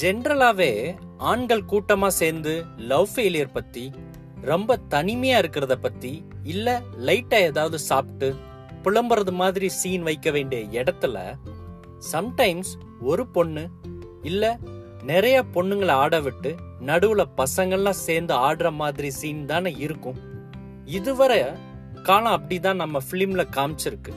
ஜென்ரலாவே ஆண்கள் கூட்டமா சேர்ந்து லவ் ஃபெயிலியர் பத்தி ரொம்ப தனிமையா இருக்கிறத பத்தி இல்ல லைட்டா ஏதாவது சாப்பிட்டு புலம்புறது மாதிரி சீன் வைக்க வேண்டிய இடத்துல சம்டைம்ஸ் ஒரு பொண்ணு இல்ல நிறைய பொண்ணுங்களை ஆட விட்டு நடுவுல பசங்கள்லாம் சேர்ந்து ஆடுற மாதிரி சீன் தானே இருக்கும். இதுவரை காலம் அப்படிதான் நம்ம பிலிம்ல காமிச்சிருக்கு.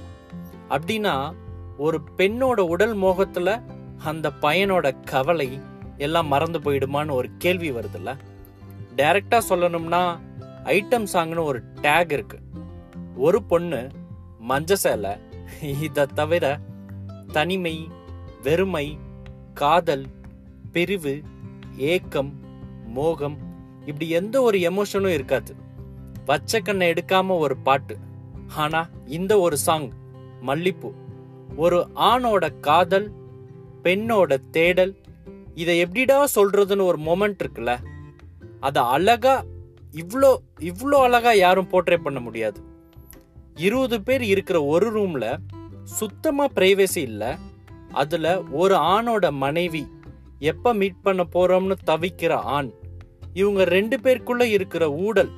அப்படின்னா ஒரு பெண்ணோட உடல் மோகத்துல அந்த பையனோட கவலை எல்லாம் மறந்து போயிடுமான்னு ஒரு கேள்வி வருதுல்ல? டைரக்டா சொல்லணும்னா ஐட்டம் சாங்னு ஒரு டேக் இருக்கு. ஒரு பொண்ணு மஞ்ச சேலை இதை தவிர தனிமை வெறுமை காதல் பிரிவு ஏக்கம் மோகம் இப்படி எந்த ஒரு எமோஷனும் இருக்காது. வச்ச கண்ணை எடுக்காம ஒரு பாட்டு. ஆனா இந்த ஒரு சாங் மல்லிப்பூ ஒரு ஆணோட காதல் பெண்ணோட தேடல். இதை எப்படிடா சொல்றதுன்னு ஒரு மொமெண்ட் இருக்குல்ல. அதை அழகா இவ்வளோ இவ்வளோ அழகா யாரும் போர்ட்ரே பண்ண முடியாது. இருபது பேர் இருக்கிற ஒரு ரூம்ல சுத்தமா பிரைவசி இல்லை. அதுல ஒரு ஆணோட மனைவி எப்ப மீட் பண்ண போறோம்னு தவிக்கிற ஆண் இவங்க ரெண்டு பேருக்குள்ள இருக்கிற ஊடல்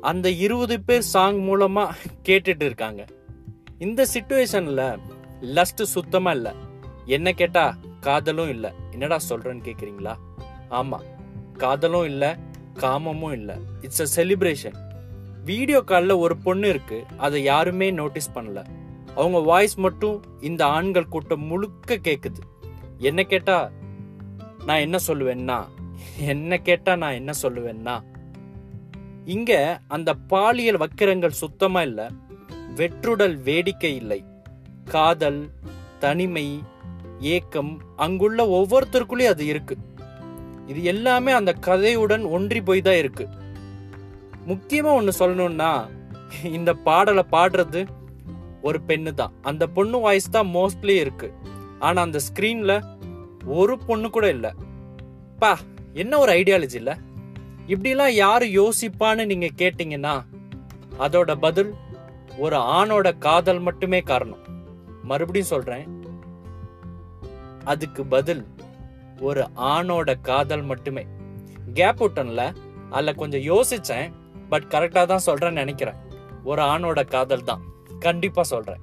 அந்த இருபது பேர் சாங் மூலமா கேட்டுட்டு இருக்காங்க. இந்த சுச்சுவேஷனில் லஸ்ட் சுத்தமா இல்லை. என்ன கேட்டா காதலும் இல்லை. என்னடா சொல்கிறேன்னு கேட்குறீங்களா ஆமாம் காதலும் இல்லை காமமும் இல்லை. இட்ஸ் அ செலிப்ரேஷன் வீடியோ காலில் ஒரு பொண்ணு இருக்குது அதை யாருமே நோட்டீஸ் பண்ணல. அவங்க வாய்ஸ் மட்டும் இந்த ஆண்கள் கூட்டம் முழுக்க கேட்குது என்ன கேட்டால் நான் என்ன சொல்லுவேன்னா என்ன கேட்டால் நான் என்ன சொல்லுவேன்னா இங்கே அந்த பாலியல் வக்கிரங்கள் சுத்தமாக இல்லை. வெற்றுடல் வேடிக்கை இல்லை. காதல் தனிமை ஏக்கம் அங்குள்ள ஒவ்வொருத்தருக்குள்ளேயும் அது இருக்கு. இது எல்லாமே அந்த கதையுடன் ஒன்றி போய் தான் இருக்கு. முக்கியமா ஒன்று சொல்லணும்னா இந்த பாடலை பாடுறது ஒரு பெண்ணு தான். அந்த பொண்ணு வாய்ஸ் தான் மோஸ்ட்லி இருக்கு. ஆனா அந்த ஸ்கிரீன்ல ஒரு பொண்ணு கூட இல்லை. பா என்ன ஒரு ஐடியாலஜி இல்ல? இப்படிலாம் யாரு யோசிப்பான்னு நீங்க கேட்டீங்கன்னா அதோட பதில் ஒரு ஆணோட காதல் மட்டுமே காரணம். மறுபடியும் சொல்றேன். அதுக்கு பதில் ஒரு ஆணோட காதல் மட்டுமே. கேப் விட்டன்ல அதுல கொஞ்சம் யோசிச்சேன் பட் கரெக்டா தான் சொல்றேன்னு நினைக்கிறேன். ஒரு ஆணோட காதல் தான். கண்டிப்பா சொல்றேன்.